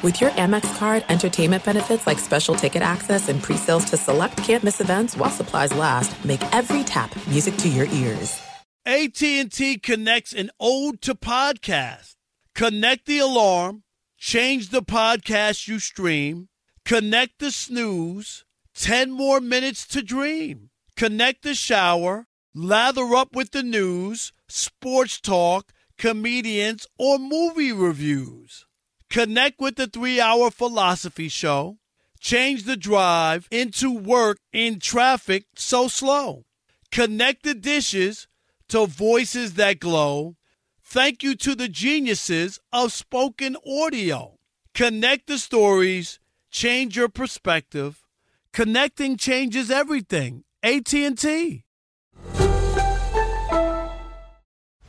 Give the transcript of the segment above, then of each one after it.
With your Amex card, entertainment benefits like special ticket access and pre-sales to select campus events while supplies last, make every tap music to your ears. AT&T connects an ode to podcast. Connect the alarm, change the podcast you stream, connect the snooze, 10 more minutes to dream. Connect the shower, lather up with the news, sports talk, comedians, or movie reviews. Connect with the three hour philosophy show. Change the drive into work in traffic so slow. Connect the dishes to voices that glow. Thank you to the geniuses of spoken audio. Connect the stories, change your perspective. Connecting changes everything. AT&T.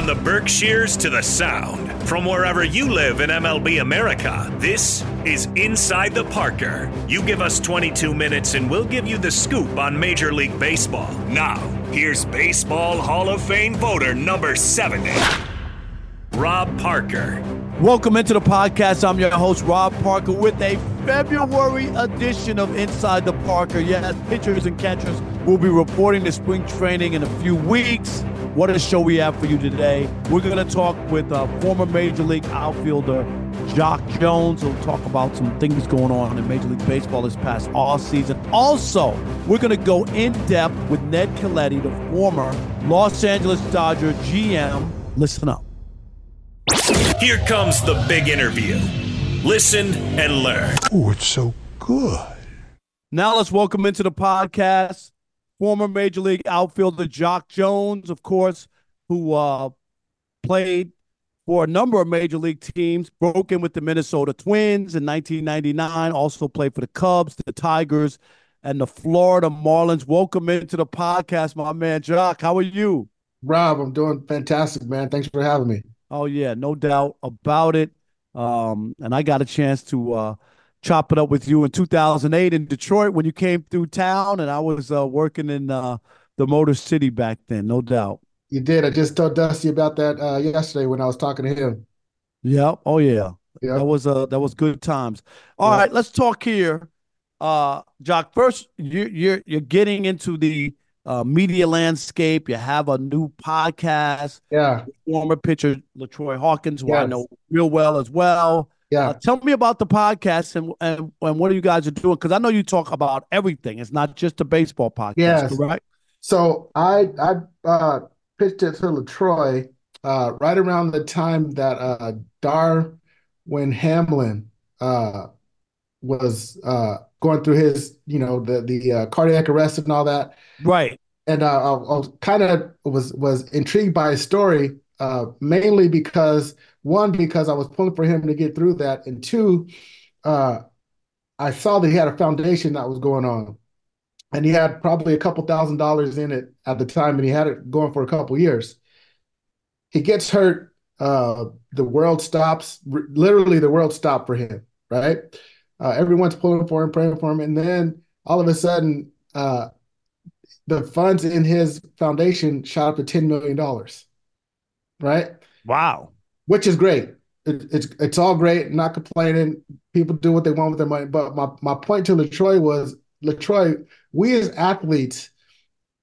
From the Berkshires to the Sound, from wherever you live in MLB America, this is Inside the Parker. You give us 22 minutes and we'll give you the scoop on Major League Baseball. Now, here's Baseball Hall of Fame voter number 70, Rob Parker. Welcome into the podcast. I'm your host, Rob Parker, with a February edition of Inside the Parker. Yes, pitchers and catchers will be reporting to spring training in a few weeks. What a show we have for you today. We're going to talk with uh, former Major League outfielder Jacque Jones. We'll talk about some things going on in Major League Baseball this past off season. Also, we're going to go in depth with Ned Colletti, the former Los Angeles Dodger GM. Listen up. Here comes the big interview. Listen and learn. Oh, it's so good. Now let's welcome into the podcast former Major League outfielder Jacque Jones, of course, who uh, played for a number of Major League teams, broke in with the Minnesota Twins in 1999, also played for the Cubs, the Tigers, and the Florida Marlins. Welcome into the podcast, my man Jacque. How are you? Rob, I'm doing fantastic, man. Thanks for having me. Oh, yeah, no doubt about it. Um, and I got a chance to uh, chop it up with you in 2008 in Detroit when you came through town, and I was uh, working in uh, the Motor City back then, no doubt. You did. I just told Dusty about that uh, yesterday when I was talking to him. Yeah. Oh yeah. Yeah. That was uh that was good times. All right, let's talk here. Uh Jacque, first you you're you're getting into the uh, media landscape. You have a new podcast. Yeah. Former pitcher LaTroy Hawkins, who yes. I know real well as well. Yeah. Uh, tell me about the podcast and, and, and what you guys are doing? Because I know you talk about everything. It's not just a baseball podcast, yes. right? So I I uh, pitched it to LaTroy uh, right around the time that uh, Damar Hamlin uh, was uh, going through his, you know, the the uh, cardiac arrest and all that. Right. And uh, I, I kind of was was intrigued by his story, uh, mainly because one, because I was pulling for him to get through that, and two, uh, I saw that he had a foundation that was going on, and he had probably a couple thousand dollars in it at the time, and he had it going for a couple years. He gets hurt. Uh, the world stops. R- literally, the world stopped for him. Right? Uh, everyone's pulling for him, praying for him, and then all of a sudden, uh, the funds in his foundation shot up to ten million dollars. Right? Wow which is great. It, it's it's all great. Not complaining. People do what they want with their money. But my my point to LaTroy was LaTroy. We as athletes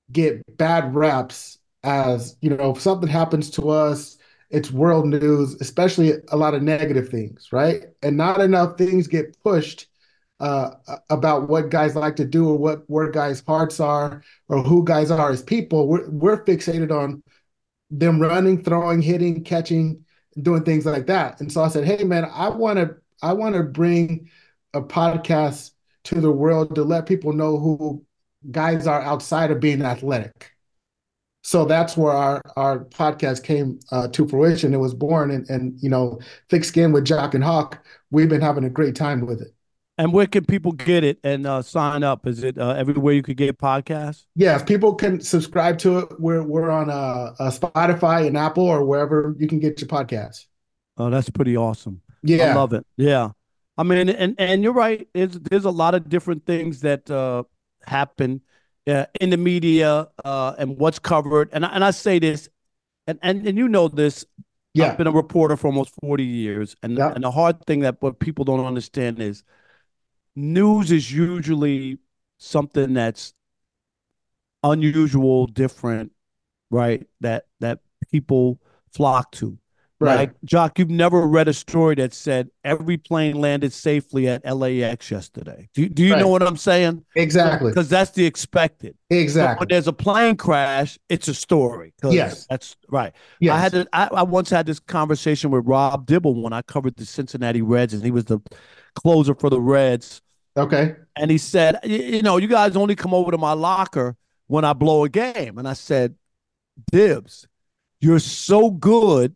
get bad reps as you know if something happens to us it's world news, especially a lot of negative things, right? And not enough things get pushed uh, about what guys like to do or what where guys' hearts are or who guys are as people. We're we're fixated on them running, throwing, hitting, catching, doing things like that. And so I said, hey man, I want to I want to bring a podcast to the world to let people know who guys are outside of being athletic. So that's where our our podcast came uh, to fruition. It was born, and and you know, thick skin with Jock and Hawk. We've been having a great time with it. And where can people get it and uh, sign up? Is it uh, everywhere you could get podcasts? Yes, people can subscribe to it. We're we're on uh, Spotify and Apple or wherever you can get your podcasts. Oh, that's pretty awesome. Yeah, I love it. Yeah, I mean, and and you're right. There's there's a lot of different things that uh, happen uh, in the media uh, and what's covered. And and I say this, and and and you know this. Yeah. I've been a reporter for almost 40 years, and Yeah. and the hard thing that what people don't understand is news is usually something that's unusual, different, right? That that people flock to. Right. Like Jacque, you've never read a story that said every plane landed safely at LAX yesterday. Do, do you know what I'm saying? exactly, Because that's the expected. But when there's a plane crash, it's a story. Yes. that's right. Yes. I had to, I, I once had this conversation with Rob Dibble when I covered the Cincinnati Reds, and he was the closer for the Reds. Okay. And he said, you know, you guys only come over to my locker when I blow a game. And I said, Dibs, you're so good,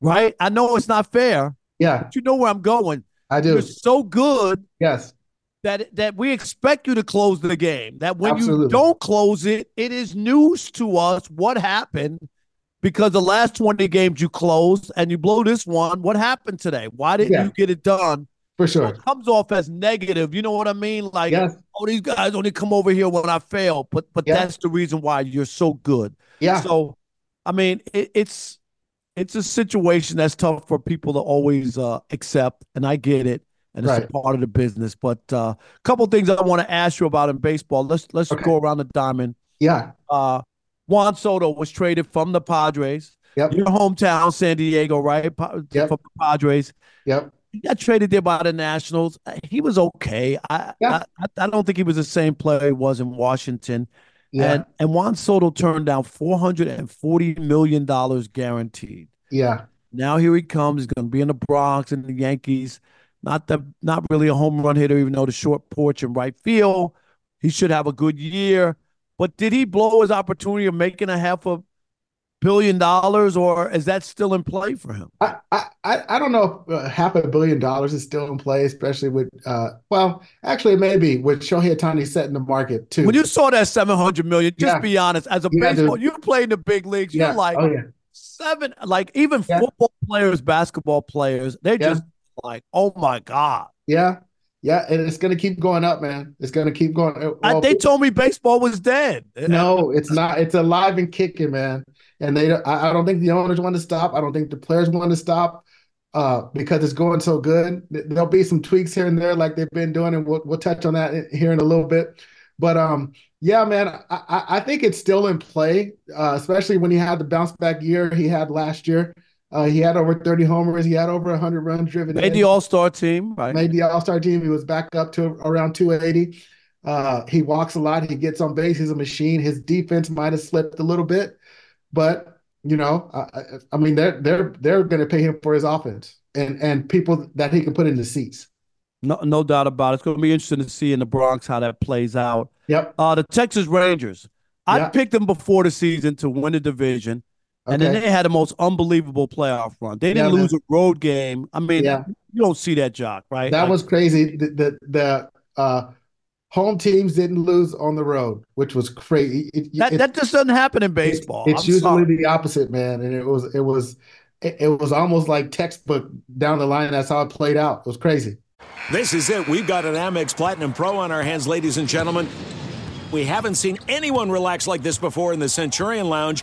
right? I know it's not fair, Yeah, but you know where I'm going. I do. You're so good Yes, that that we expect you to close the game. That when you don't close it, it is news to us what happened because the last 20 games you closed and you blow this one. What happened today? Why didn't Yeah. you get it done? For sure. it comes off as negative. You know what I mean? Like, Yes. oh, these guys only come over here when I fail. But but Yeah. that's the reason why you're so good. Yeah, So, I mean, it, it's it's a situation that's tough for people to always uh, accept, and I get it, and it's Right. a part of the business. But a uh, couple things I want to ask you about in baseball. Let's let's Okay. go around the diamond. yeah, Uh, Juan Soto was traded from the Padres. Yep. Your hometown, San Diego, right? Pa- Yep. From the Padres. yep. He got traded there by the Nationals. Uh, He was okay. I, Yeah. I I don't think he was the same player he was in Washington. Yeah, And and Juan Soto turned down four hundred and forty million dollars guaranteed. yeah, Now here he comes. He's going to be in the Bronx and the Yankees. Not the not really a home run hitter, even though the short porch and right field. He should have a good year. But did he blow his opportunity of making a half a billion dollars, or is that still in play for him? I, I, I don't know if uh, half a billion dollars is still in play, especially with, uh, well, actually, maybe with Shohei Ohtani setting the market too. When you saw that seven hundred million, just Yeah. be honest. As a Yeah, dude. baseball, you played in the big leagues. yeah, You're like oh yeah, seven, like even football players, basketball players, they're Yeah. just like, oh my god. yeah, yeah, and it's gonna keep going up, man. It's gonna keep going. uh, I, well, they told me baseball was dead. no, it's not. It's alive and kicking, man. And they, I, I don't think the owners want to stop. I don't think the players want to stop. Uh, because it's going so good. There'll be some tweaks here and there, like they've been doing, and we'll we'll touch on that here in a little bit. But um, yeah, man, I, I I think it's still in play, uh, especially when he had the bounce back year he had last year. Uh, he had over 30 homers. He had over 100 runs driven Made in. the All Star team, right? Made the All Star team. He was back up to around 280. Uh, he walks a lot. He gets on base. He's a machine. His defense might have slipped a little bit, but you know, I, I, mean, they're they're they're going to pay him for his offense and and people that he can put in the seats. No, no doubt about it. It's going to be interesting to see in the Bronx how that plays out. Yep. Uh, the Texas Rangers. I Yeah. picked them before the season to win the division, and then they had the most unbelievable playoff run. They didn't Yeah, lose a road game. I mean, Yeah. you don't see that, Jacque, right? That Like, was crazy. The the, the uh, home teams didn't lose on the road, which was crazy. It, it- that. it- That just doesn't happen in baseball. It's I'm usually sorry. the opposite, man. And it was it was it, it was almost like textbook down the line. That's how it played out. It was crazy. This is it. We've got an Amex Platinum Pro on our hands, ladies and gentlemen. We haven't seen anyone relax like this before in the Centurion Lounge.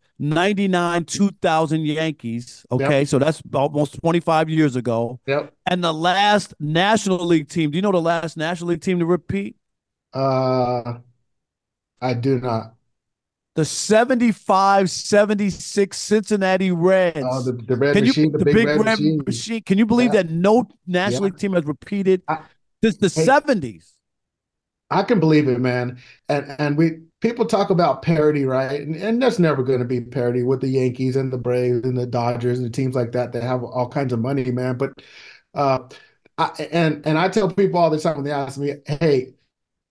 99 2000 Yankees. Okay, Yep. so that's almost 25 years ago. Yep. And the last National League team, do you know the last National League team to repeat? Uh, I do not. The 75 76 Cincinnati Reds. Oh, the, the red Can you, the, the big, red, machine. machine. Can you believe Yeah. that no National Yeah. League team has repeated I- since the Hey. 70s? I can believe it, man. And and we people talk about parity, right? And, and there's never going to be parity with the Yankees and the Braves and the Dodgers and the teams like that that have all kinds of money, man. But uh, I, and and I tell people all the time when they ask me, hey,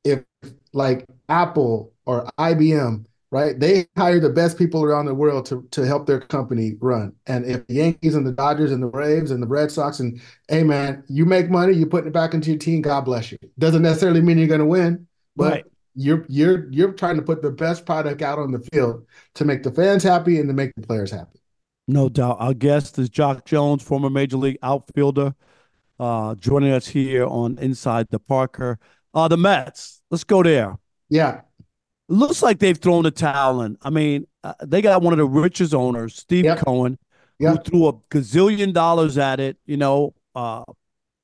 if like Apple or IBM, right? They hire the best people around the world to to help their company run. And if the Yankees and the Dodgers and the Braves and the Red Sox and hey man, you make money, you put it back into your team, God bless you. Doesn't necessarily mean you're going to win, but Right. You're you're you're trying to put the best product out on the field to make the fans happy and to make the players happy. No doubt. Our guest is Jacque Jones, former Major League outfielder, uh, joining us here on Inside the Parker. Uh, the Mets. Let's go there. Yeah, It looks like they've thrown the towel in. I mean, uh, they got one of the richest owners, Steve Yep. Cohen, who threw a gazillion dollars at it. You know, uh,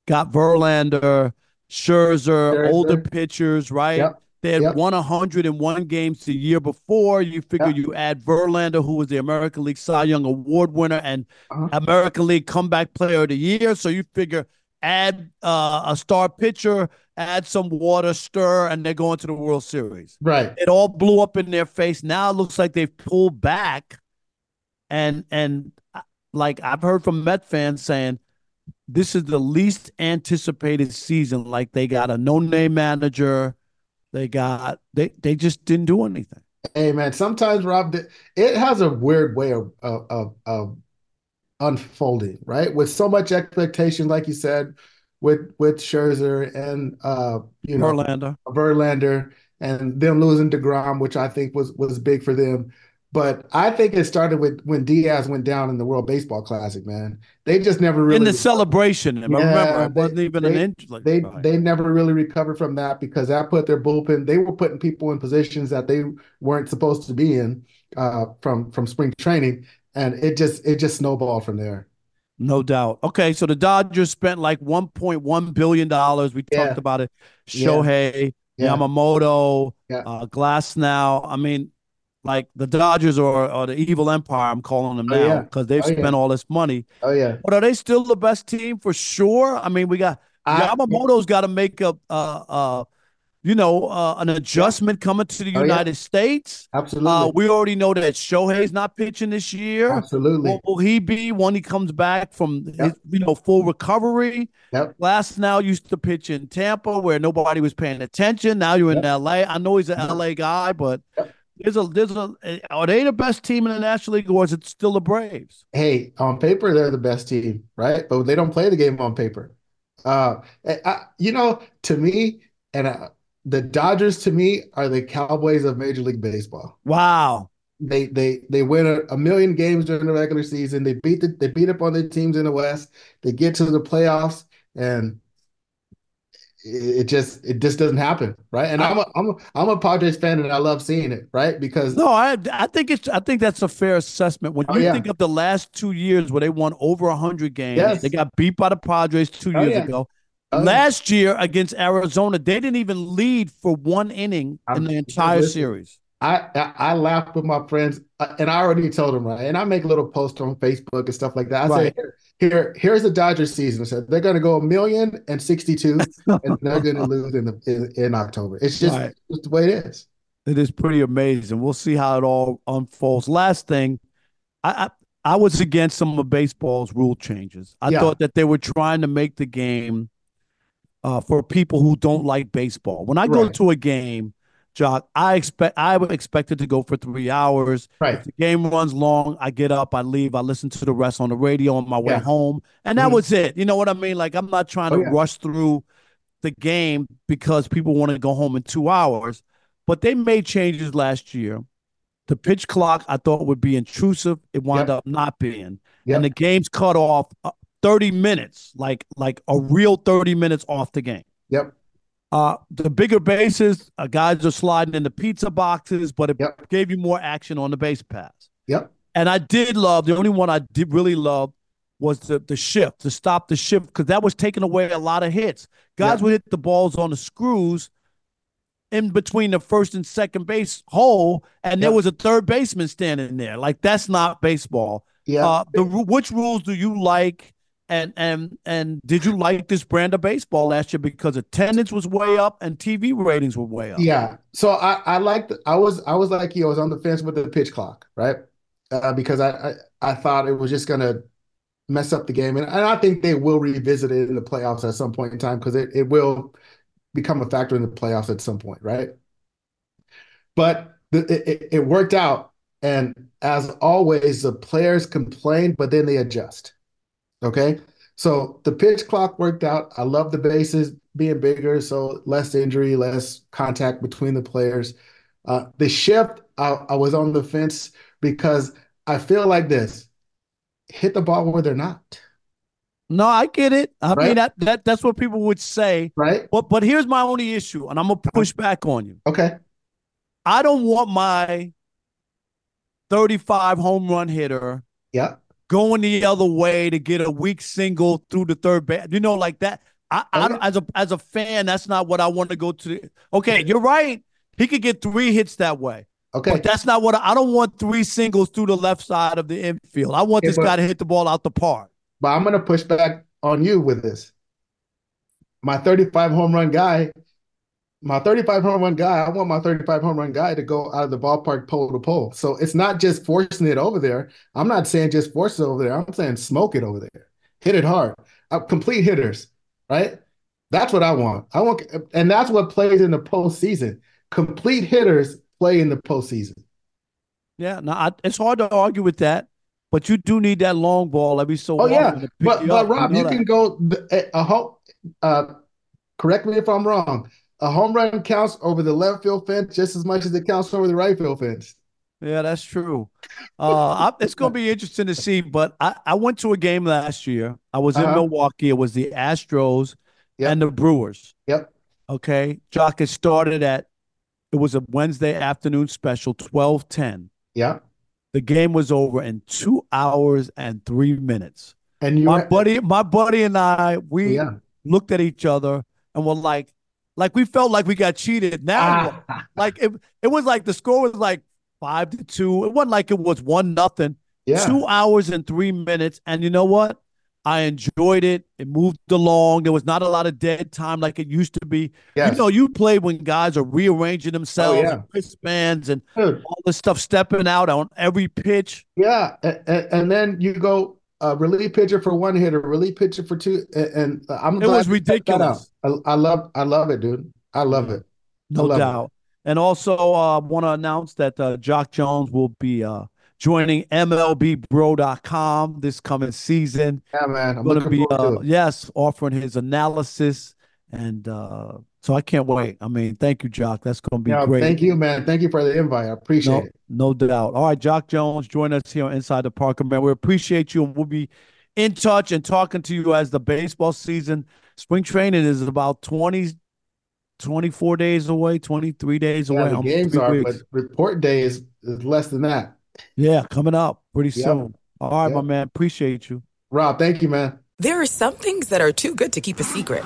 got Verlander, Scherzer, Scherzer. older pitchers, right? Yep. They had Yep. won 101 games the year before. You figure Yep. you add Verlander, who was the American League Cy Young Award winner and Uh-huh. American League Comeback Player of the Year. So you figure add uh, a star pitcher, add some water, stir, and they're going to the World Series. right. It all blew up in their face. Now it looks like they've pulled back, and and uh, like I've heard from Met fans saying, this is the least anticipated season. Like they got a no-name manager, they got they they just didn't do anything. Hey man, sometimes Rob, it has a weird way of of of, of unfolding, right? With so much expectation, like you said, with with Scherzer and uh, you know, Verlander. Verlander and them losing DeGrom, which I think was was big for them. But I think it started with when Diaz went down in the World Baseball Classic, man. They just never really in the celebration. Remember, Yeah, it wasn't they- even an they- inch. Like, they they never really recovered from that because that put their bullpen. They were putting people in positions that they weren't supposed to be in uh, from from spring training, and it just it just snowballed from there. No doubt. Okay, so the Dodgers spent like 1.1 billion dollars. We Yeah. talked about it. Shohei, Yeah. Yamamoto, Yeah. uh, Glasnow. I mean, like the Dodgers or, or the evil empire, I'm calling them Oh, now yeah. because they've Oh, yeah. spent all this money. Oh yeah, But are they still the best team for sure? I mean, we got I- Yamamoto's got to make a uh uh you know, uh, an adjustment coming to the Oh, yeah. United States. Absolutely. Uh, we already know that Shohei's not pitching this year. Absolutely. What will he be when he comes back from his, you know, full recovery? Yep. Glasnow used to pitch in Tampa where nobody was paying attention. Now you're in LA. I know he's an LA guy, but there's a there's a are they the best team in the National League or is it still the Braves? hey, on paper they're the best team, right? But they don't play the game on paper. Uh, I, you know, to me, and uh, the Dodgers to me are the Cowboys of Major League Baseball. Wow. They they they win a, a million games during the regular season. They beat the, they beat up on the teams in the West. They get to the playoffs, and it, just it just doesn't happen, right? And I'm a I'm a I'm a Padres fan, and I love seeing it, right? Because No, I I think it's I think that's a fair assessment. When Oh, you yeah. think of the last two years where they won over hundred games, Yes. they got beat by the Padres two Oh, years yeah. ago. Oh, yeah. Last year against Arizona, they didn't even lead for one inning in the entire series. I, I I laugh with my friends, uh, and I already told them right. And I make little posts on Facebook and stuff like that. I Right. say, here, here, here's the Dodgers season. Said they're going to go a million and sixty-two, and they're going to lose in the in, in October. It's just, Right. just the way it is. It is pretty amazing. We'll see how it all unfolds. Last thing, I I, I was against some of baseball's rule changes. I Yeah. thought that they were trying to make the game uh, for people who don't like baseball. When I go Right. to a game, Jacque, I expect I would expect it to go for three hours. Right. If the game runs long, I get up, I leave, I listen to the rest on the radio on my way Yeah. home, and that Mhm. was it. You know what I mean? Like I'm not trying Oh, to yeah. rush through the game because people want to go home in two hours. But they made changes last year. The pitch clock I thought would be intrusive. It wound Yep. up not being, Yep. and the game's cut off uh, thirty minutes, like like a real thirty minutes off the game. Yep. Uh, the bigger bases, uh, guys are sliding in the pizza boxes, but it Yep. gave you more action on the base pass. Yep. And I did love the only one I did really love was the the shift to stop the shift because that was taking away a lot of hits. Guys Yeah. would hit the balls on the screws in between the first and second base hole, and there was a third baseman standing there. Like that's not baseball. Yeah. Uh, the which rules do you like? And and and did you like this brand of baseball last year because attendance was way up and TV ratings were way up? Yeah. So I I liked I was I was like you, I was on the fence with the pitch clock, right? Uh, because I, I I thought it was just gonna mess up the game, and, and I think they will revisit it in the playoffs at some point in time because it, it will become a factor in the playoffs at some point, right? But the, it, it- it worked out, and as always, the players complain, but then they adjust. Okay. So the pitch clock worked out. I love the bases being bigger, so less injury, less contact between the players. Uh, the shift, I, I was on the fence because I feel like this hit the ball where they're not, No, I get it. I mean that that that's what people would say. right? But but here's my only issue, and I'm gonna push back on you. Okay. I don't want my 35 home run hitter Yeah. Going the other way to get a weak single through the third base. You know, like that. I, I Oh, don't- as a as a fan, that's not what I want to go to. Okay, you're right. He could get three hits that way. Okay. But that's not what I, I don't want three singles through the left side of the infield. I want this but- guy to hit the ball out the park. But I'm going to push back on you with this. My 35 home run guy, my 35 home run guy, I want my 35 home run guy to go out of the ballpark pole to pole. So it's not just forcing it over there. I'm not saying just force it over there. I'm saying smoke it over there. Hit it hard. Uh, complete hitters, right? That's what I want. I want, and that's what plays in the postseason. Complete hitters play in the postseason. Yeah, no, I, it's hard to argue with that. But you do need that long ball every so Oh yeah, but but up. Rob, know you can go a, a. Uh, correct me if I'm wrong. A home run counts over the left field fence just as much as it counts over the right field fence. Yeah, that's true. Uh, it's going to be interesting to see. But I, I went to a game last year. I was in Uh-huh. Milwaukee. It was the Astros Yep. and the Brewers. Yep. Okay. Jacque, it started at, it was a Wednesday afternoon special, 1210. Yeah. The game was over in two hours and three minutes. And you my were- buddy, my buddy and I, we Yeah. looked at each other and were like, like we felt like we got cheated. Now, Ah. like it, it was like the score was like five to two. It wasn't like it was one nothing. Yeah. Two hours and three minutes. And you know what? I enjoyed it. It moved along. There was not a lot of dead time like it used to be. Yes. You know, you play when guys are rearranging themselves, Oh, yeah. and wristbands, and Dude. all this stuff stepping out on every pitch. Yeah, and, and then you go uh, relief pitcher for one hitter, relief pitcher for two, and, and I'm It was ridiculous. out. I, I love, I love it, dude. I love it. I No love it. doubt. And also, uh, want to announce that uh, Jacque Jones will be uh, joining MLBBro.com this coming season. Yeah, man. I'm going to be, uh, yes, offering his analysis. And uh, so I can't wait. I mean, thank you, Jacque. That's going to be Yeah, great. thank you, man. Thank you for the invite. I appreciate No, it. no doubt. All right, Jacque Jones, join us here on Inside the Parker, man. We appreciate you, and we'll be in touch and talking to you as the baseball season. Spring training is about 20, 24 days away, 23 days Yeah, away. the games are, weeks. but report day is, is less than that. Yeah, coming up pretty Yep. soon. All right, my man. Appreciate you. Rob, thank you, man. There are some things that are too good to keep a secret.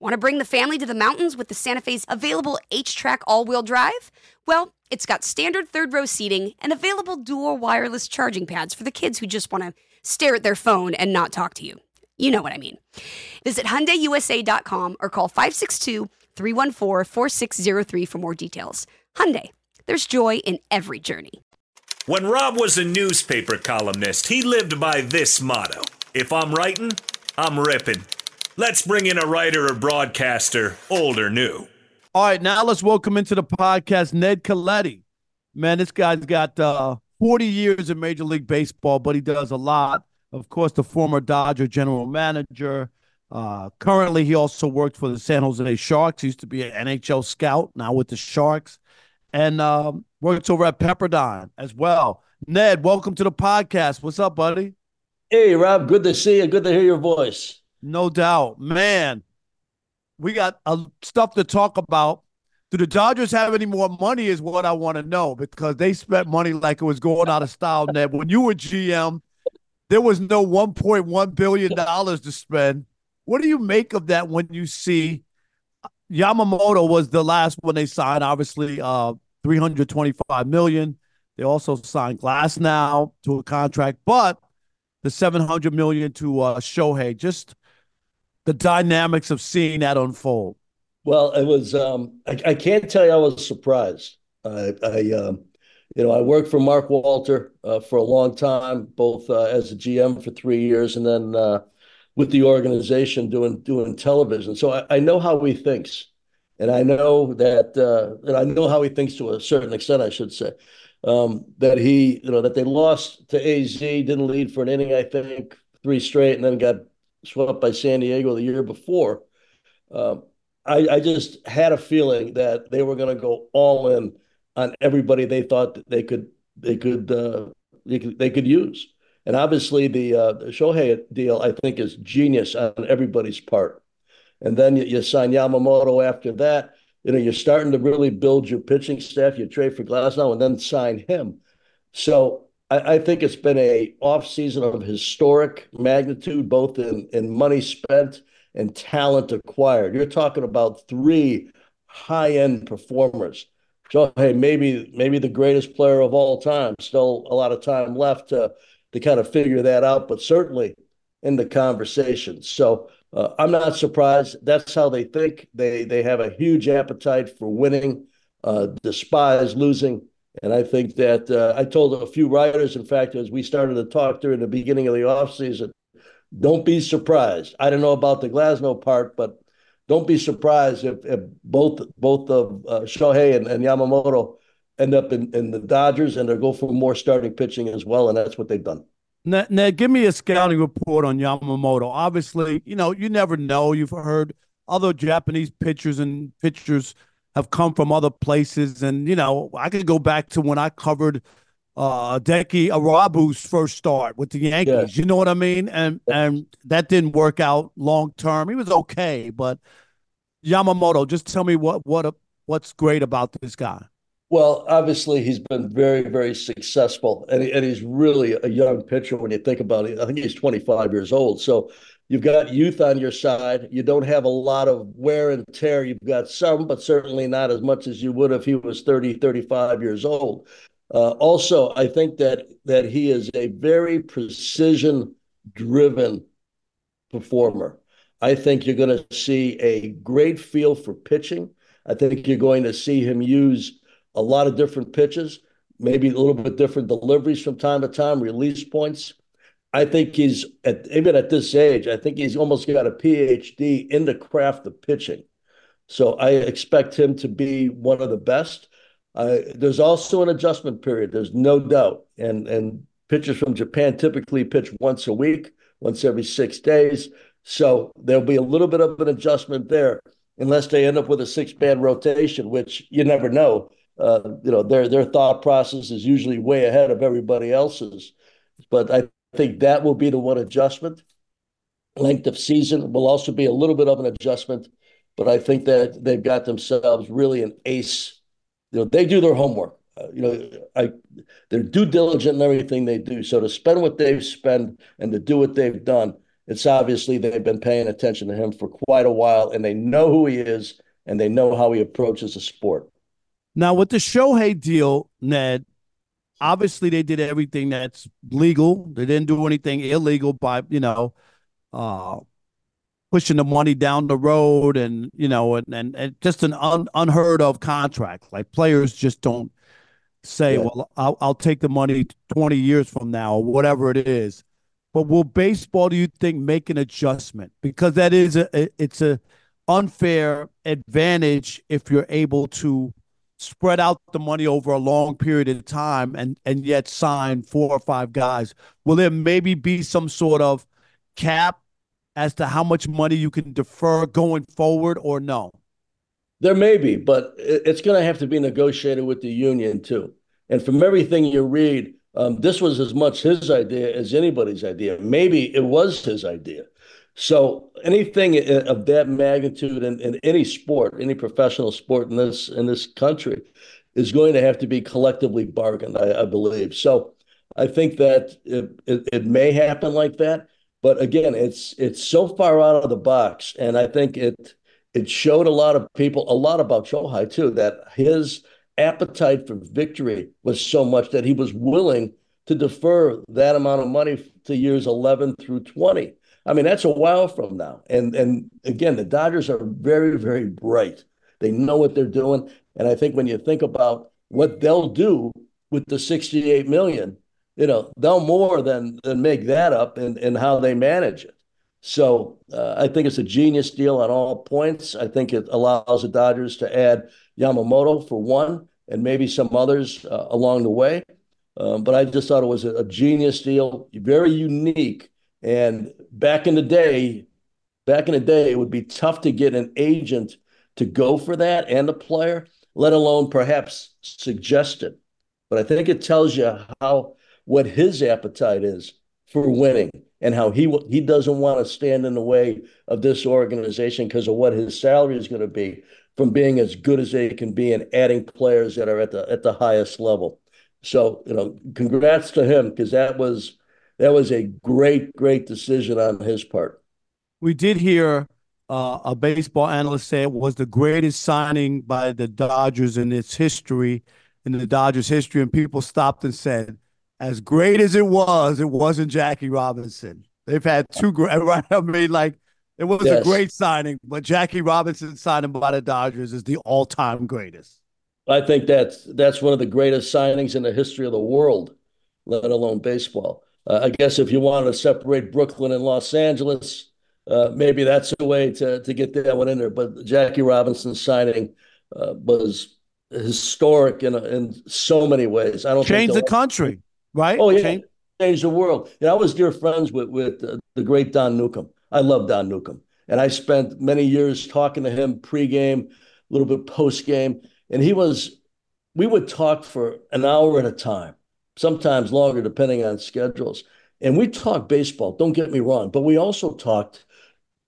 Want to bring the family to the mountains with the Santa Fe's available HTRAC all wheel drive? Well, it's got standard third row seating and available dual wireless charging pads for the kids who just want to stare at their phone and not talk to you. You know what I mean. Visit HyundaiUSA.com or call 562-314-4603 for more details. Hyundai, there's joy in every journey. When Rob was a newspaper columnist, he lived by this motto If I'm writing, I'm ripping. Let's bring in a writer or broadcaster, old or new. All right, now let's welcome into the podcast Ned Colletti. Man, this guy's got uh, 40 years in Major League Baseball, but he does a lot. Of course, the former Dodger general manager. Uh, currently, he also worked for the San Jose Sharks. He used to be an NHL scout, now with the Sharks, and um, works over at Pepperdine as well. Ned, welcome to the podcast. What's up, buddy? Hey, Rob. Good to see you. Good to hear your voice. No doubt, man. We got uh, stuff to talk about. Do the Dodgers have any more money? Is what I want to know because they spent money like it was going out of style. Ned, when you were GM, there was no 1.1 billion dollars to spend. What do you make of that when you see Yamamoto was the last one they signed? Obviously, uh, 325 million. They also signed Glasnow to a contract, but the 700 million to uh, Shohei. Just the dynamics of seeing that unfold. Well, it was. Um, I, I can't tell you I was surprised. I, I um, you know, I worked for Mark Walter uh, for a long time, both uh, as a GM for three years, and then uh, with the organization doing doing television. So I, I know how he thinks, and I know that, uh, and I know how he thinks to a certain extent, I should say. Um, that he, you know, that they lost to AZ, didn't lead for an inning, I think, three straight, and then got swept by San Diego the year before. Um, I, I just had a feeling that they were going to go all in on everybody they thought that they could they could uh, they could they could use. And obviously, the, uh, the Shohei deal I think is genius on everybody's part. And then you, you sign Yamamoto after that. You know, you're starting to really build your pitching staff. You trade for Glasnow and then sign him. So I, think it's been a off season of historic magnitude, both in money spent and talent acquired. You're talking about three high end performers. So hey, maybe maybe the greatest player of all time. Still a lot of time left to to kind of figure that out, but certainly in the conversation. So uh, I'm not surprised. That's how they think. They they have a huge appetite for winning, uh, despise losing. And I think that uh, I told a few writers, in fact, as we started to talk during the beginning of the offseason, don't be surprised. I don't know about the Glasnow part, but don't be surprised if, if both both of uh, Shohei and, and, Yamamoto end up in, in the Dodgers and they'll go for more starting pitching as well, and that's what they've done. Ned, Ned, give me a scouting report on Yamamoto. Obviously, you know you never know. You've heard other Japanese pitchers and pitchers have come from other places, and you know I could go back to when I covered uh Hideki Irabu's first start with the Yankees. Yes. You know what I mean? And and that didn't work out long term. He was okay, but Yamamoto, just tell me what what what's great about this guy. Well, obviously he's been very very successful, and and he's really a young pitcher when you think about it. I think he's 25 years old, so you've got youth on your side. You don't have a lot of wear and tear. You've got some, but certainly not as much as you would if he was 30, 35 years old. Uh, also, I think that that he is a very precision-driven performer. I think you're going to see a great feel for pitching. I think you're going to see him use a lot of different pitches, maybe a little bit different deliveries from time to time, release points. I think he's at, even at this age. I think he's almost got a PhD in the craft of pitching. So I expect him to be one of the best. Uh, there's also an adjustment period. There's no doubt, and and pitchers from Japan typically pitch once a week, once every six days. So there'll be a little bit of an adjustment there, unless they end up with a six-man rotation, which you never know. Uh, you know, their their thought process is usually way ahead of everybody else's. But I think that will be the one adjustment. Length of season will also be a little bit of an adjustment, but I think that they've got themselves really an ace you know, they do their homework. Uh, you know, I they're due diligent in everything they do. So to spend what they've spent and to do what they've done, it's obviously they've been paying attention to him for quite a while, and they know who he is and they know how he approaches the sport. Now, with the Shohei deal, Ned, obviously they did everything that's legal. They didn't do anything illegal by you know, uh, pushing the money down the road and you know and and, and just an un, unheard of contract like players just don't say yeah. well I'll, I'll take the money 20 years from now or whatever it is but will baseball do you think make an adjustment because that is a it's a unfair advantage if you're able to spread out the money over a long period of time and and yet sign four or five guys will there maybe be some sort of cap as to how much money you can defer going forward or no? There may be, but it's going to have to be negotiated with the union too. And from everything you read, um, this was as much his idea as anybody's idea. Maybe it was his idea. So anything of that magnitude in, in any sport, any professional sport in this in this country, is going to have to be collectively bargained. I, I believe. So I think that it, it, it may happen like that. But again, it's it's so far out of the box, and I think it it showed a lot of people a lot about Shohei too that his appetite for victory was so much that he was willing to defer that amount of money to years 11 through 20. I mean, that's a while from now. And and again, the Dodgers are very very bright. They know what they're doing, and I think when you think about what they'll do with the 68 million, you know, they'll more than than make that up in, in how they manage it. So uh, I think it's a genius deal on all points. I think it allows the Dodgers to add Yamamoto for one, and maybe some others uh, along the way. Um, but I just thought it was a, a, genius deal, very unique. And back in the day, back in the day, it would be tough to get an agent to go for that and a player. let alone perhaps suggest it. But I think it tells you how what his appetite is for winning and how he he doesn't want to stand in the way of this organization because of what his salary is going to be from being as good as they can be and adding players that are at the at the highest level. So you know, congrats to him because that was that was a great great decision on his part. We did hear uh, a baseball analyst say it was the greatest signing by the Dodgers in its history, in the Dodgers' history, and people stopped and said, as great as it was, it wasn't Jackie Robinson. They've had two great, right? I mean, like it was yes. a great signing, but Jackie Robinson signing by the Dodgers is the all-time greatest. I think that's that's one of the greatest signings in the history of the world, let alone baseball. Uh, I guess if you wanted to separate Brooklyn and Los Angeles, uh, maybe that's a way to to get that one in there. But Jackie Robinson signing uh, was historic in in so many ways. I don't change the country right? Oh yeah, Change, changed the world. You know, I was dear friends with with uh, the great Don Newcombe. I love Don Newcombe, and I spent many years talking to him pregame, a little bit postgame, and he was. We would talk for an hour at a time, sometimes longer depending on schedules. And we talked baseball. Don't get me wrong, but we also talked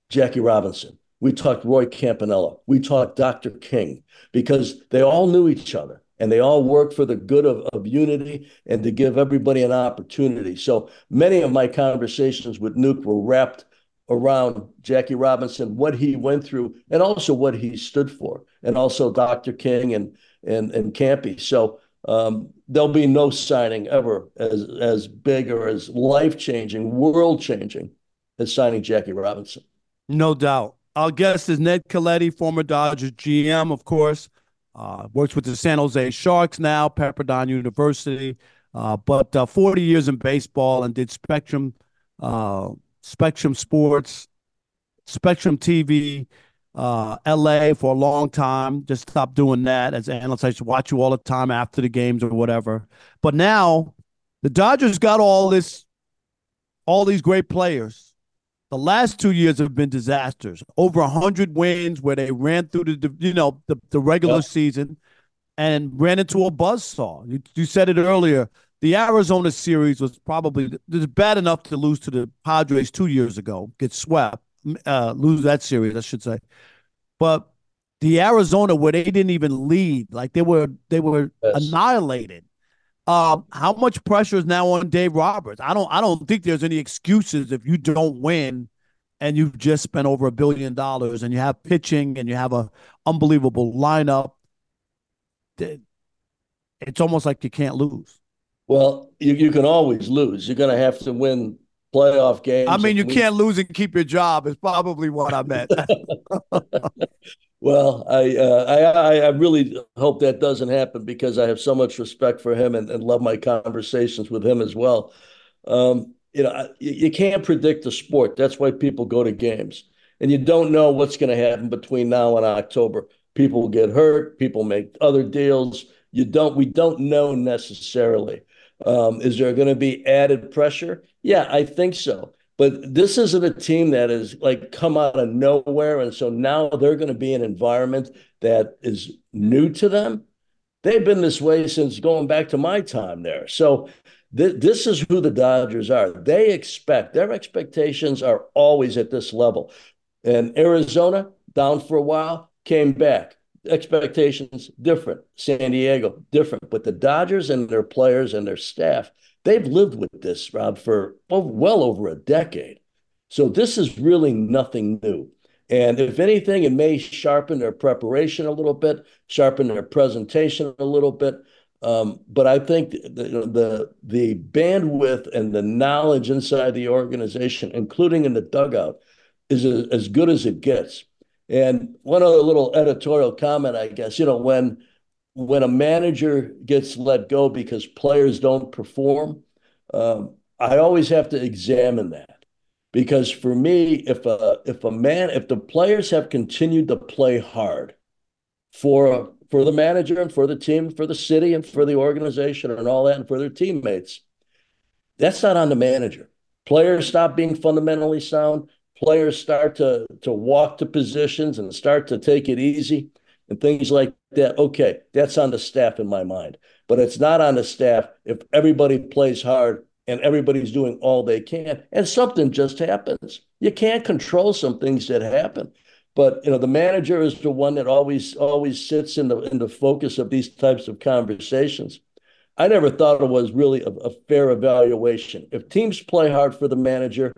Jackie Robinson. We talked Roy Campanella. We talked Dr. King because they all knew each other and they all worked for the good of, of unity and to give everybody an opportunity. So many of my conversations with Nuke were wrapped around Jackie Robinson, what he went through, and also what he stood for, and also Dr. King and and and Campy. So um, there'll be no signing ever as as big or as life changing, world changing as signing Jackie Robinson. No doubt. Our guest is Ned Colletti, former Dodgers GM, of course. Uh, works with the San Jose Sharks now, Pepperdine University, uh, but uh, 40 years in baseball and did Spectrum, uh, Spectrum Sports, Spectrum TV, uh, LA for a long time. Just stopped doing that as an analyst. I used to watch you all the time after the games or whatever. But now the Dodgers got all this, all these great players the last two years have been disasters. Over hundred wins where they ran through the you know the, the regular yep. season and ran into a buzz saw. You, you said it earlier. The Arizona series was probably was bad enough to lose to the Padres two years ago, get swept, uh, lose that series, I should say. But the Arizona where they didn't even lead, like they were they were yes. annihilated. Um, how much pressure is now on Dave Roberts? I don't I don't think there's any excuses if you don't win and you've just spent over a billion dollars and you have pitching and you have a unbelievable lineup. It's almost like you can't lose. Well, you, you can always lose. You're going to have to win playoff games. I mean, you can't lose and keep your job. Is probably what I meant. Well, I, uh, I I really hope that doesn't happen because I have so much respect for him and, and love my conversations with him as well. Um, you know, you, you can't predict the sport. That's why people go to games, and you don't know what's going to happen between now and October. People will get hurt. People make other deals. You don't. We don't know necessarily. Um, is there going to be added pressure? Yeah, I think so. But this isn't a team that is like come out of nowhere. And so now they're going to be an environment that is new to them. They've been this way since going back to my time there. So th- this is who the Dodgers are. They expect, their expectations are always at this level. And Arizona, down for a while, came back. Expectations different. San Diego, different. But the Dodgers and their players and their staff, They've lived with this, Rob, for well over a decade. So this is really nothing new. And if anything, it may sharpen their preparation a little bit, sharpen their presentation a little bit. Um, but I think the, the the bandwidth and the knowledge inside the organization, including in the dugout, is as good as it gets. And one other little editorial comment, I guess, you know, when when a manager gets let go because players don't perform, um, I always have to examine that because for me, if a if a man if the players have continued to play hard for for the manager and for the team, for the city and for the organization and all that, and for their teammates, that's not on the manager. Players stop being fundamentally sound. Players start to to walk to positions and start to take it easy and things like that, okay, that's on the staff in my mind. But it's not on the staff if everybody plays hard and everybody's doing all they can and something just happens. You can't control some things that happen. But you know, the manager is the one that always always sits in the in the focus of these types of conversations. I never thought it was really a, a fair evaluation. If teams play hard for the manager,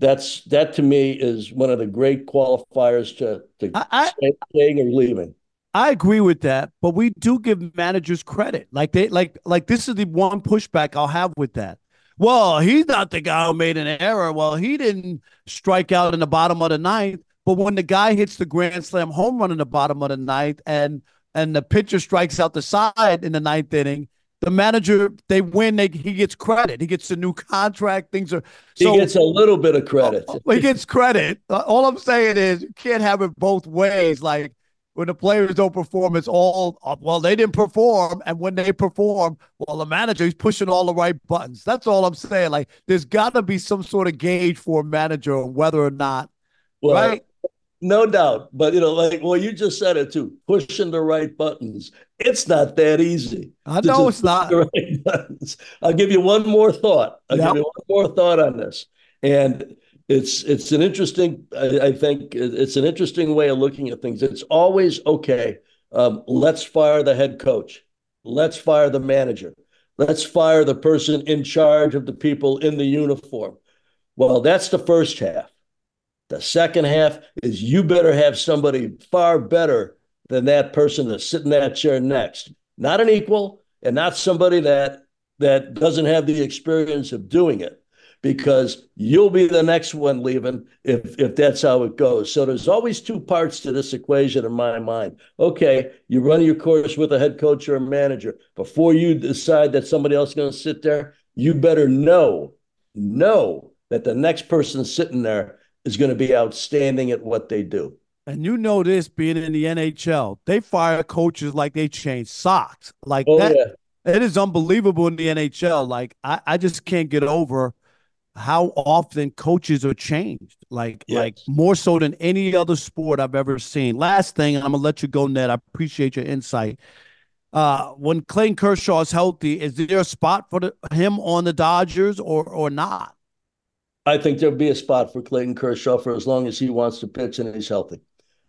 that's that to me is one of the great qualifiers to to I, staying or leaving. I agree with that, but we do give managers credit. Like they like like this is the one pushback I'll have with that. Well, he's not the guy who made an error. Well, he didn't strike out in the bottom of the ninth. But when the guy hits the grand slam home run in the bottom of the ninth and and the pitcher strikes out the side in the ninth inning, the manager they win they, he gets credit. He gets a new contract things are so, he gets a little bit of credit. he gets credit. Uh, all i'm saying is you can't have it both ways. Like when the players don't perform it's all uh, well they didn't perform and when they perform well the manager is pushing all the right buttons. That's all i'm saying. Like there's got to be some sort of gauge for a manager whether or not well, right no doubt. But you know, like well, you just said it too. Pushing the right buttons. It's not that easy. I know it's not. Right buttons. I'll give you one more thought. I'll yep. give you one more thought on this. And it's it's an interesting. I, I, think it's an interesting way of looking at things. It's always okay. Um, let's fire the head coach. Let's fire the manager. Let's fire the person in charge of the people in the uniform. Well, that's the first half. The second half is you better have somebody far better than that person that's sitting in that chair next. Not an equal and not somebody that that doesn't have the experience of doing it because you'll be the next one leaving if if that's how it goes. So there's always two parts to this equation in my mind. Okay, you run your course with a head coach or a manager. Before you decide that somebody else is going to sit there, you better know know that the next person sitting there is going to be outstanding at what they do. And you know this being in the NHL, they fire coaches like they change socks. Like oh, that, yeah. it is unbelievable in the NHL. Like I, I just can't get over how often coaches are changed. Like yes. like more so than any other sport I've ever seen. Last thing, I'm gonna let you go, Ned. I appreciate your insight. Uh, when Clayton Kershaw is healthy, is there a spot for the, him on the Dodgers or or not? I think there'll be a spot for Clayton Kershaw for as long as he wants to pitch and he's healthy.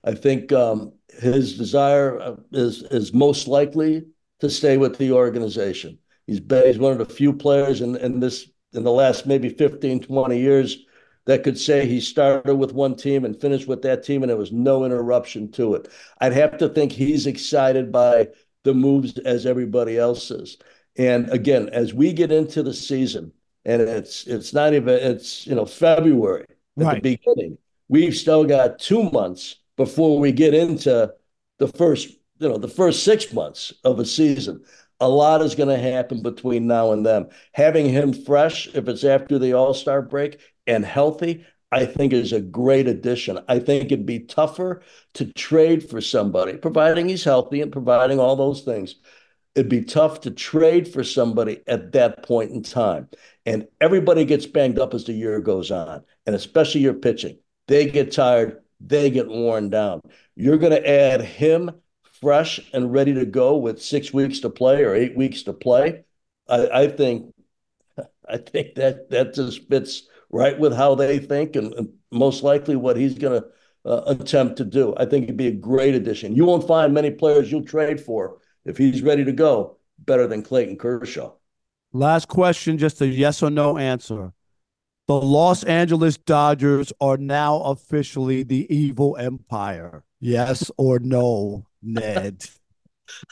I think um, his desire uh, is is most likely to stay with the organization. He's been he's one of the few players in, in this in the last maybe 15, 20 years that could say he started with one team and finished with that team and there was no interruption to it. I'd have to think he's excited by the moves as everybody else is. And again, as we get into the season, and it's it's not even it's you know February at right. the beginning. We've still got two months before we get into the first you know the first six months of a season. A lot is going to happen between now and then. Having him fresh, if it's after the All Star break and healthy, I think is a great addition. I think it'd be tougher to trade for somebody, providing he's healthy and providing all those things. It'd be tough to trade for somebody at that point in time. And everybody gets banged up as the year goes on, and especially your pitching. They get tired, they get worn down. You're going to add him fresh and ready to go with six weeks to play or eight weeks to play. I, I think, I think that that just fits right with how they think and, and most likely what he's going to uh, attempt to do. I think it'd be a great addition. You won't find many players you'll trade for if he's ready to go better than Clayton Kershaw. Last question, just a yes or no answer. The Los Angeles Dodgers are now officially the evil empire. Yes or no, Ned?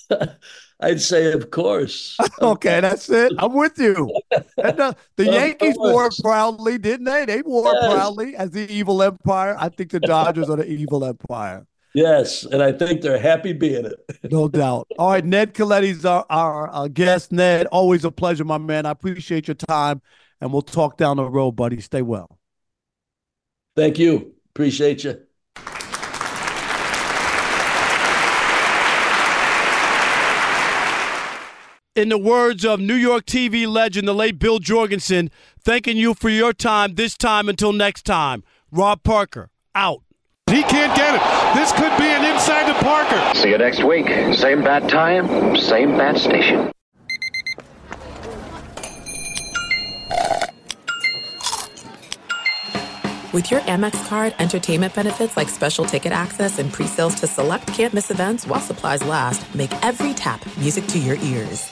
I'd say, of course. okay, that's it. I'm with you. And, uh, the Yankees wore proudly, didn't they? They wore yes. proudly as the evil empire. I think the Dodgers are the evil empire. Yes, and I think they're happy being it. no doubt. All right, Ned Colletti's our, our, our guest. Ned, always a pleasure, my man. I appreciate your time, and we'll talk down the road, buddy. Stay well. Thank you. Appreciate you. In the words of New York TV legend, the late Bill Jorgensen, thanking you for your time this time until next time. Rob Parker, out. He can't get it. This could be an inside to Parker. See you next week. Same bat time, same bat station. With your Amex card, entertainment benefits like special ticket access and pre-sales to select campus events while supplies last, make every tap music to your ears.